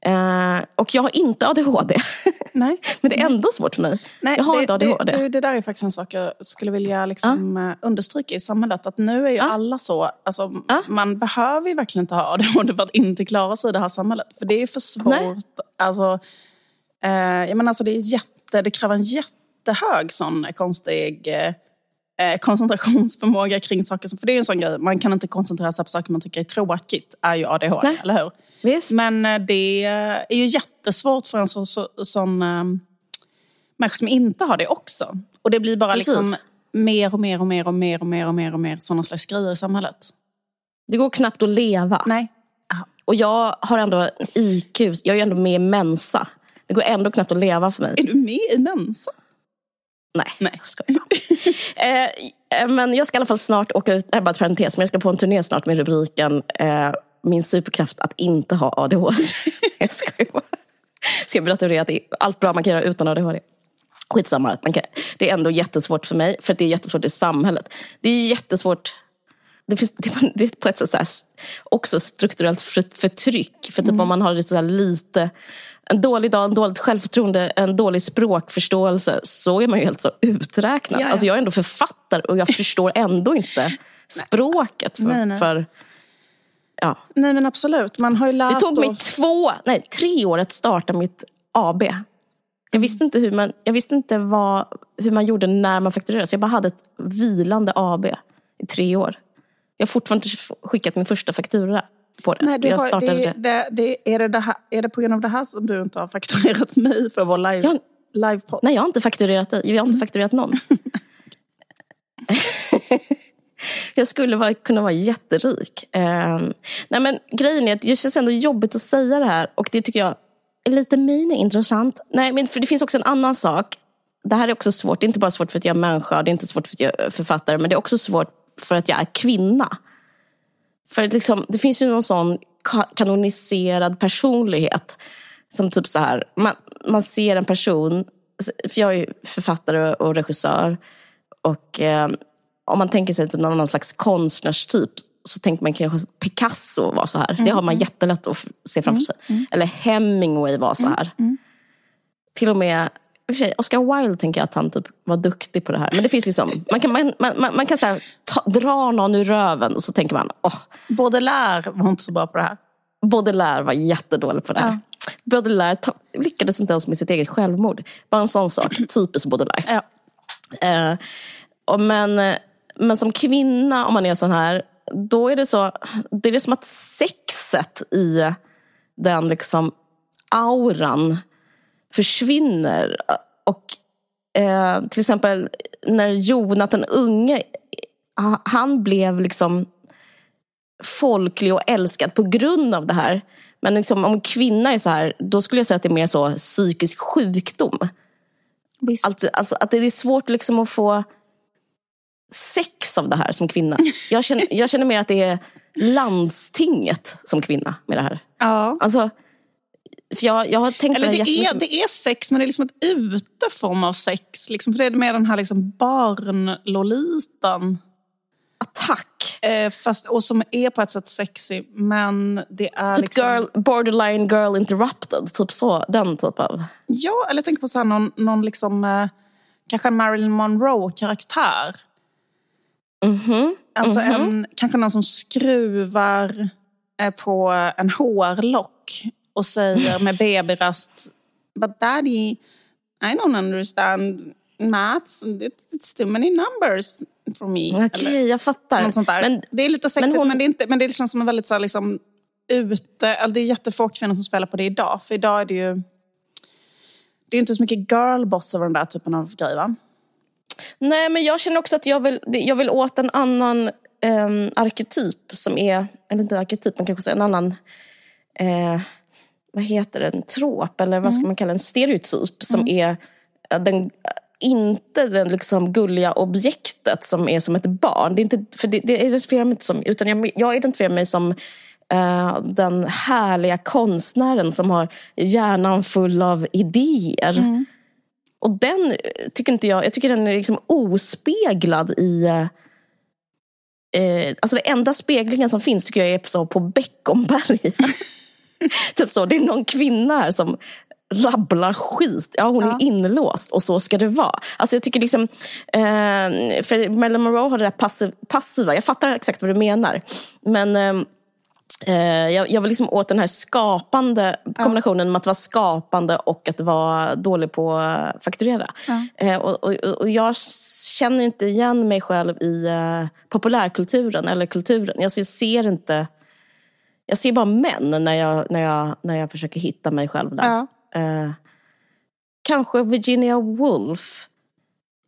Eh, och jag har inte ADHD. Nej. Men det är ändå svårt för mig. Nej, jag har det, inte ADHD. Det, du, det där är faktiskt en sak jag skulle vilja liksom, eh, understryka i samhället. Att nu är ju alla så. Alltså, Ja. Man behöver ju verkligen inte ha ADHD för att inte klara sig i det här samhället. För det är för svårt. Nej. Alltså, eh, jag menar, alltså, det, är jätte, det kräver en jättehög sån konstig eh, koncentrationsförmåga kring saker. Som, för det är ju en sån grej, man kan inte koncentrera sig på saker man tycker är tråkigt. är ju ADHD, Nej. eller hur? Visst. Men eh, det är ju jättesvårt för en så, så, sån um, människa som inte har det också. Och det blir bara Precis. liksom mer och mer och mer och mer och mer och mer och mer sådana slags grejer i samhället. Det går knappt att leva. Nej. Och jag har ändå IQ, jag är ju ändå med i Mensa. Det går ändå knappt att leva för mig. Är du med i Mensa? Nej, Nej. jag skojar eh, Men jag ska i alla fall snart åka ut, det här är bara parentes, men jag ska på en turné snart med rubriken eh, Min superkraft att inte ha ADHD. jag skojar bara. Ska jag berätta hur det är, att det är allt bra man kan göra utan ADHD. Skitsamma, man kan, det är ändå jättesvårt för mig, för att det är jättesvårt i samhället. Det är jättesvårt det, finns, det, är- på ett sätt så här, också strukturellt för, förtryck. För typ Mm. om man har lite så lite, en dålig dag, en dåligt självförtroende, en dålig språkförståelse så är man ju helt så uträknad. Ja, ja. Alltså jag är ändå författare och jag förstår ändå inte språket. För, nej, nej. för ja. Nej men absolut, man har ju läst... Det tog mig och- två, nej, tre år att starta mitt AB. Jag visste inte, hur man, jag visste inte vad, hur man gjorde när man fakturerade. Så jag bara hade ett vilande AB i tre år. Jag har fortfarande inte skickat min första faktura på det. Nej, du jag har, startade det, det, det, är, det här, är det på grund av det här som du inte har fakturerat mig för vår live, Jag- livepodd? Nej, jag har inte fakturerat dig. Jag har inte fakturerat någon. jag skulle vara, kunna vara jätterik. Ehm, nej, men grejen är att det känns ändå jobbigt att säga det här. Och det tycker jag är lite mini-intressant. Nej, men för det finns också en annan sak. Det här är också svårt. Det är inte bara svårt för att jag är människa. Det är inte svårt för att jag är författare. Men det är också svårt för att jag är kvinna. För liksom, det finns ju någon sån ka- kanoniserad personlighet. Som typ så här, man, man ser en person, för jag är ju författare och regissör. Och eh, om man tänker sig typ någon annan slags konstnärstyp så tänker man kanske att Picasso var så här. Det har man jättelätt att se framför sig. Eller Hemingway var så här. Till och med för sig, Oscar Wilde tänker jag att han typ var duktig på det här. Men det finns liksom, man kan, man, man, man, kan så här, ta, dra någon ur röven och så tänker man, åh, Baudelaire var inte så bra på det här. Baudelaire var jättedålig på det här. Baudelaire ta, lyckades inte ens med sitt eget självmord. Bara en sån sak, typiskt Baudelaire. Ja. Eh, och men, men som kvinna, om man är sån här, då är det så, det är det som att sexet i den liksom auran försvinner. Och eh, till exempel när Jonathan Unge, ha- han blev liksom folklig och älskad på grund av det här. Men liksom, om kvinna är så här, då skulle jag säga att det är mer så psykisk sjukdom. Alltså, alltså, att det är svårt liksom att få sex av det här som kvinna. Jag känner, jag känner mer att det är landstinget som kvinna med det här. ja. Alltså, för jag, jag har tänkt Eller på det, det är, det är sex, men det är liksom ett uteform av sex. Liksom, för det är mer den här liksom barnlolitan. Attack. Eh, fast, och som är på ett sätt sexy, men det är Typ liksom... girl, borderline girl interrupted. Typ så, den typ av... Ja, eller jag tänker på så här, någon, någon liksom, eh, kanske en Marilyn Monroe-karaktär. Mhm. Alltså en, kanske någon som skruvar eh, på en hårlock och säger med babyröst But daddy, I don't understand maths. It's, it's too many numbers for me. Okej, Eller jag fattar. något sånt där. Men, det är lite sexigt, men, hon- det, är inte, men det känns som en väldigt så här, liksom, ute... Alltså, det är jättefå kvinnor som spelar på det idag. För idag är det ju... Det är inte så mycket girlboss över den där typen av grejer, va? nej, men jag känner också att jag vill, jag vill åt en annan um, arketyp som är, eller inte arketyp, men kanske en annan, eh, vad heter det, en trop, eller vad ska man kalla det, en stereotyp som är eh, den, inte den liksom gulliga objektet som är som ett barn. Det är inte, för det, det identifierar mig inte som, utan jag, jag identifierar mig som eh, den härliga konstnären som har hjärnan full av idéer. Och den eh, tycker inte jag, jag tycker den är liksom ospeglad i... eh, Eh, alltså det enda speglingen som finns tycker jag är så på Beckomberga. typ så, det är någon kvinna här som rabblar skit. Ja, hon Ja. är inlåst och så ska det vara. Alltså jag tycker liksom, eh, för Marilyn Monroe har det där passiv, passiva, jag fattar exakt vad du menar. Men eh, Eh, jag, jag vill liksom åt den här skapande kombinationen med att vara skapande och att vara dålig på att fakturera. Eh, och, och, och jag känner inte igen mig själv i eh, populärkulturen eller kulturen. Alltså jag ser inte... Jag ser bara män när jag, när jag, när jag försöker hitta mig själv där. Ja. Eh, kanske Virginia Woolf.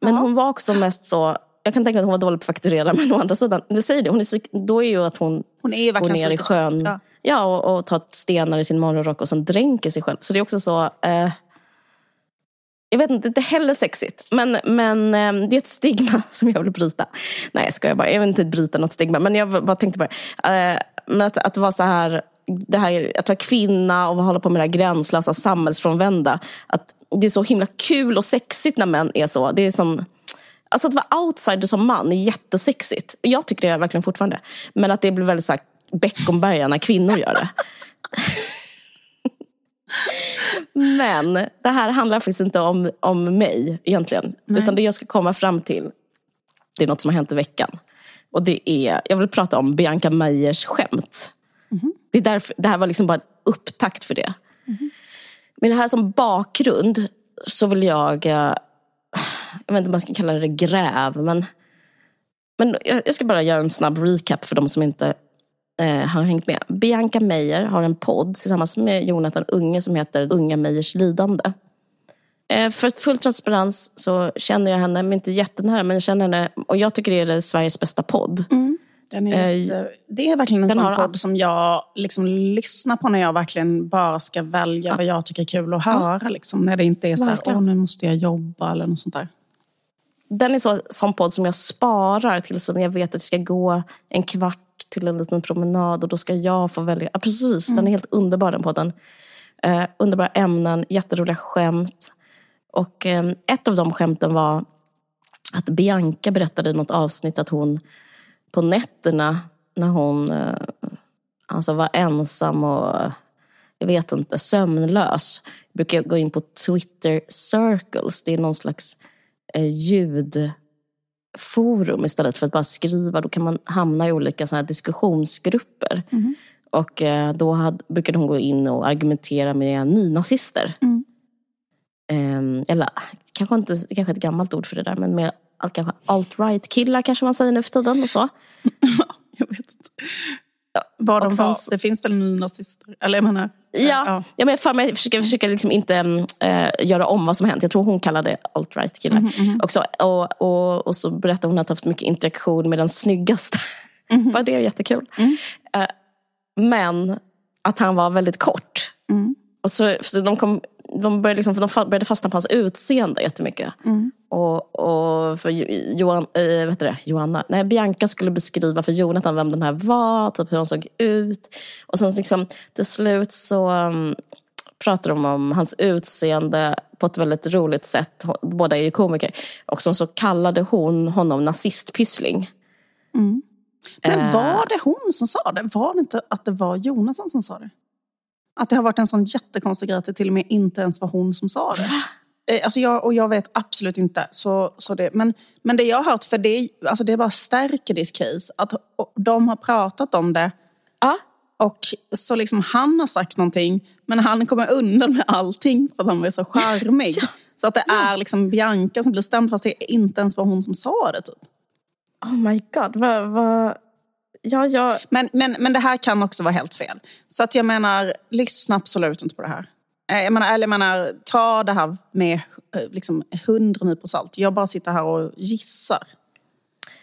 Men Ja. hon var också mest så... Jag kan tänka mig att hon var dålig på att fakturera, men å andra sidan, vi säger det, hon är, då är ju att hon Hon är ju går ner i sjön Ja. ja. och, och tar stenar i sin morgonrock och sen dränker sig själv. Så det är också så... Eh, jag vet inte, det är heller sexigt. Men, men eh, det är ett stigma som jag vill bryta. Nej, jag skojar bara. Jag vill inte bryta något stigma. Men jag bara tänkte på det. Men att, att vara så här, det här... Att vara kvinna och hålla på med det här gränslösa samhällsfrånvända. Att det är så himla kul och sexigt när män är så. Det är som... Alltså att vara outsider som man är jättesexigt. Jag tycker det verkligen fortfarande. Men att det blir väldigt så här Beckomberga när kvinnor gör det. Men det här handlar faktiskt inte om, om mig egentligen. Utan det jag ska komma fram till, det är något som har hänt i veckan. Och det är, jag vill prata om Bianca Meyers skämt. Det, är därför, det här var liksom bara en upptakt för det. Med det här som bakgrund så vill jag, eh, jag vet inte om man ska kalla det gräv, men, men jag jag ska bara göra en snabb recap för de som inte eh, har hängt med. Bianca Meyer har en podd tillsammans med Jonathan Unge som heter Unga Meyers lidande. Eh, för full transparens så känner jag henne, men inte jättenära, men jag känner henne och jag tycker det är Sveriges bästa podd. Den är Eh, jätte, det är verkligen en sån podd som jag liksom lyssnar på när jag verkligen bara ska välja vad jag tycker är kul att höra. Liksom, när det inte är så här, åh nu måste jag jobba eller något sånt där. Den är så, sån podd som jag sparar till som jag vet att jag ska gå en kvart till en liten promenad och då ska jag få välja. Ja, precis, den är helt underbar den podden. Eh, underbara ämnen, jätteroliga skämt. Och eh, ett av de skämten var att Bianca berättade i något avsnitt att hon på nätterna när hon eh, alltså var ensam och jag vet inte, sömnlös brukar jag gå in på Twitter Circles. Det är någon slags eh, ljudforum istället för att bara skriva. Då kan man hamna i olika såna diskussionsgrupper. Och eh, då hade, brukade hon gå in och argumentera med nynazister. Mm. Ehm, eller kanske inte kanske ett gammalt ord för det där, men med all- kanske alt-right-killar kanske man säger nu för tiden. Och så. Jag vet inte. Vad de sen var. Det finns väl nynazister? Eller jag menar... Ja, ja. men för mig, jag försöker, försöker liksom inte äh, göra om vad som hänt. Jag tror hon kallade alt-right killar. Också, och, och, och så berättade hon att hon haft mycket interaktion med den snyggaste. Bara det är jättekul. Eh, men att han var väldigt kort. Mm. Och så, så de, kom, de, började liksom, de började fastna på hans utseende jättemycket. Och, och för Jo- Johan, äh, vet du det, Johanna, nej, Bianca skulle beskriva för Jonathan vem den här var, typ hur hon såg ut. Och sen liksom, till slut så um, pratar de om hans utseende på ett väldigt roligt sätt. Båda är ju komiker. Och sen så kallade hon honom nazistpyssling. Men var det hon som sa det? Var det inte att det var Jonathan som sa det? Att det har varit en sån jättekonstig grej att det till och med inte ens var hon som sa det. Eh, Alltså jag, och jag vet absolut inte. Så, så det, men, men det jag har hört, för det, alltså det bara stärker ditt case. Att de har pratat om det Ja, och så liksom han har sagt någonting men han kommer undan med allting för att han är så charmig. Så att det är liksom Bianca som blir stämd fast det inte ens var hon som sa det. Typ. oh my god. Vad, vad... Ja, ja. Men, men, men det här kan också vara helt fel. Så att jag menar, lyssna absolut inte på det här. Eh, Jag menar, eller jag menar, ta det här med eh, liksom, hundra nypor salt. Jag bara sitter här och gissar.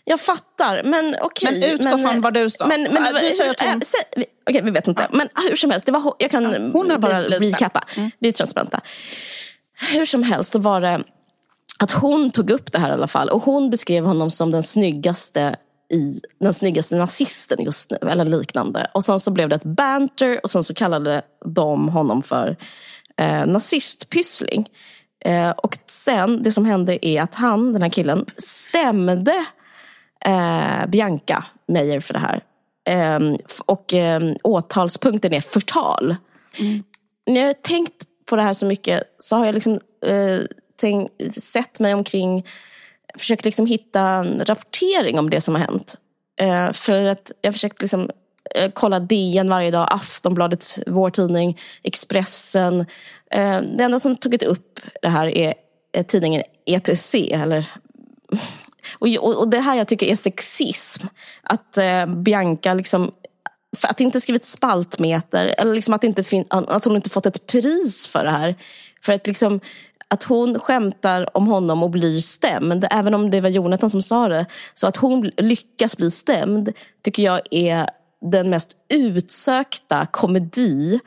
Jag fattar, men okej. Men utgå från vad du sa. Men, men, Ja, du säger att hon- äh, säg- vi- Okej, vet inte. Men hur som helst, det var, jag kan Ja, hon har bara recappa. Vi är transparenta. Hur som helst, då var det att hon tog upp det här i alla fall. Och hon beskrev honom som den snyggaste i den snyggaste nazisten just nu, eller liknande. Och sen så blev det ett banter och sen så kallade de honom för eh, nazistpyssling. Eh, och sen, det som hände är att han, den här killen, stämde eh, Bianca Meyer för det här. Eh, och eh, åtalspunkten är förtal. När jag har tänkt på det här så mycket så har jag liksom eh, tänk, sett mig omkring, försökt liksom hitta en rapportering om det som har hänt. Eh, för att jag har försökt liksom, eh, kolla DN varje dag, Aftonbladet, vår tidning, Expressen. Eh, det enda som tagit upp det här är eh, tidningen ETC, eller och, och, och det här jag tycker är sexism. Att eh, Bianca liksom för att inte skrivit spaltmeter eller liksom att, inte fin- att hon inte fått ett pris för det här. För att, liksom, att hon skämtar om honom och blir stämd, även om det var Jonathan som sa det. Så att hon lyckas bli stämd tycker jag är den mest utsökta komedi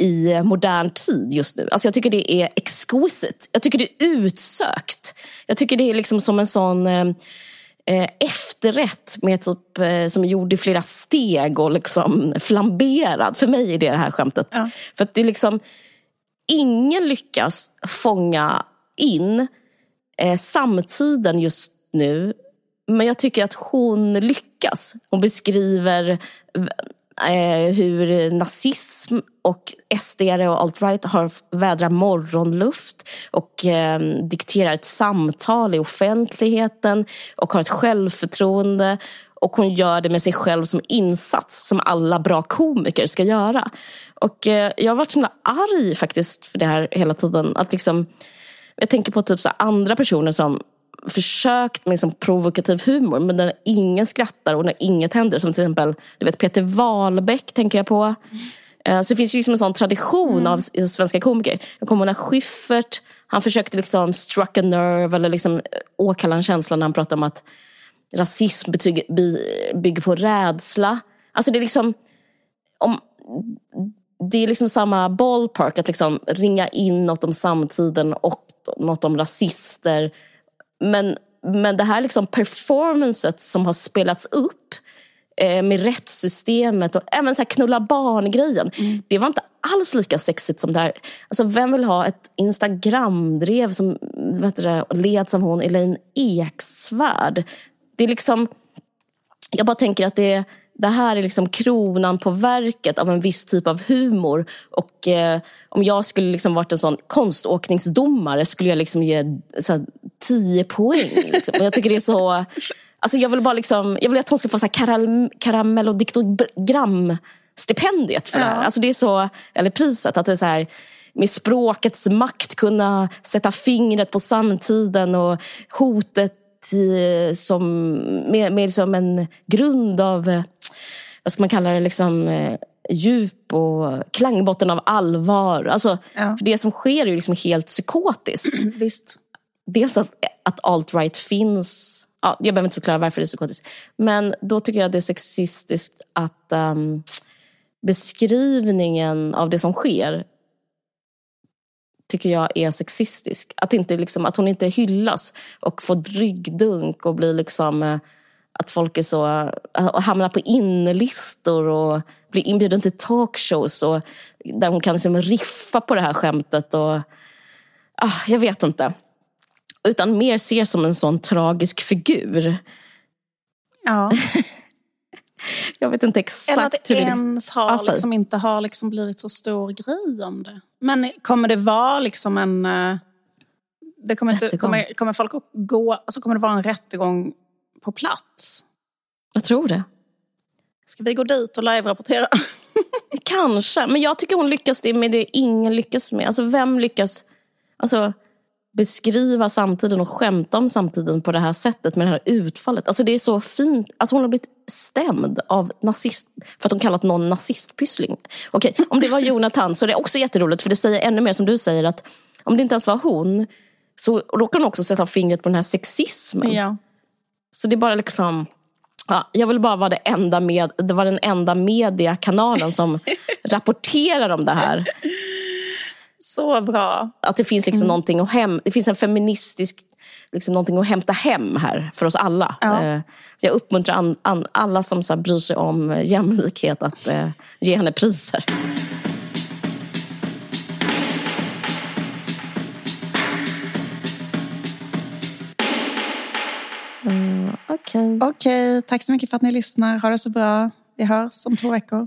i modern tid just nu. Alltså jag tycker det är exquisite. Jag tycker det är utsökt. Jag tycker det är liksom som en sån eh, eh, efterrätt med typ, eh, som är gjord i flera steg och liksom flamberad. För mig är det det här skämtet. Ja. För att det är liksom, ingen lyckas fånga in eh, samtiden just nu. Men jag tycker att hon lyckas. Hon beskriver eh, hur nazism och SD och alt-right har vädrar morgonluft och eh, dikterar ett samtal i offentligheten och har ett självförtroende och hon gör det med sig själv som insats, som alla bra komiker ska göra. Och eh, jag har varit så himla arg faktiskt för det här hela tiden. Att liksom, jag tänker på typ så andra personer som försökt med liksom provokativ humor men när ingen skrattar och när inget händer. Som till exempel du vet, Peter Wahlbeck tänker jag på. Mm. Så det finns ju liksom en sån tradition mm. av svenska komiker. Jag kommer ihåg när Schyffert, han försökte liksom struck a nerve eller liksom åkalla en känsla när han pratade om att rasism betyg, bygger på rädsla. Alltså det är liksom om, det är liksom samma ballpark att liksom ringa in något om samtiden och något om rasister men, men det här liksom performancet som har spelats upp eh, med rättssystemet och även så här knulla barn-grejen. Mm. Det var inte alls lika sexigt som det här. Alltså, vem vill ha ett Instagram-drev som vet du, leds av hon Elaine Eksvärd? Det är liksom... Jag bara tänker att det det här är liksom kronan på verket av en viss typ av humor. Och eh, om jag skulle liksom varit en sån konståkningsdomare skulle jag liksom ge så tio poäng. Liksom. jag tycker det är så... Alltså jag vill bara liksom, jag vill att hon ska få så karam, karamell och diktogram stipendiet för ja. det här. Alltså det är så, eller priset, att det är så här med språkets makt kunna sätta fingret på samtiden och hotet som, med, med som en grund av vad ska man kalla det, liksom, eh, djup och klangbotten av allvar. Alltså, ja. för det som sker är ju liksom helt psykotiskt. Visst. Dels att, att alt-right finns. Ja, jag behöver inte förklara varför det är psykotiskt. Men då tycker jag att det är sexistiskt att um, beskrivningen av det som sker tycker jag är sexistisk. Att, inte liksom, att hon inte hyllas och får ryggdunk och blir liksom eh, att folk är så, och hamnar på inlistor och blir inbjuden till talkshows och där hon kan liksom riffa på det här skämtet. Och, ah, jag vet inte. Utan mer ser som en sån tragisk figur. Ja. jag vet inte exakt Eller att det ens har, alltså. liksom, inte har liksom blivit så stor grej om det. Men kommer det vara liksom en... Eh, det kommer, inte, kommer, kommer folk att gå... Alltså kommer det vara en rättegång på plats? Jag tror det. Ska vi gå dit och live-rapportera? Kanske, men jag tycker hon lyckas det med det ingen lyckas med. Alltså vem lyckas alltså, beskriva samtiden och skämta om samtiden på det här sättet med det här utfallet? Alltså det är så fint. Alltså hon har blivit stämd av nazist för att hon kallat någon nazistpyssling. Okej, om det var Jonathan så är det också jätteroligt för det säger ännu mer som du säger att om det inte ens var hon så råkar hon också sätta fingret på den här sexismen. Ja. Så det är bara liksom... Ja, jag vill bara vara det enda med, det var den enda mediekanalen som rapporterar om det här. Så bra. Att det finns liksom mm. någonting att hem, det finns en feministisk liksom någonting att hämta hem här för oss alla. Ja. Eh, så jag uppmuntrar an, an, alla som så bryr sig om jämlikhet att eh, ge henne priser. Okej. Okay. okay. Tack så mycket för att ni lyssnar. Ha det så bra. Vi hörs om två veckor.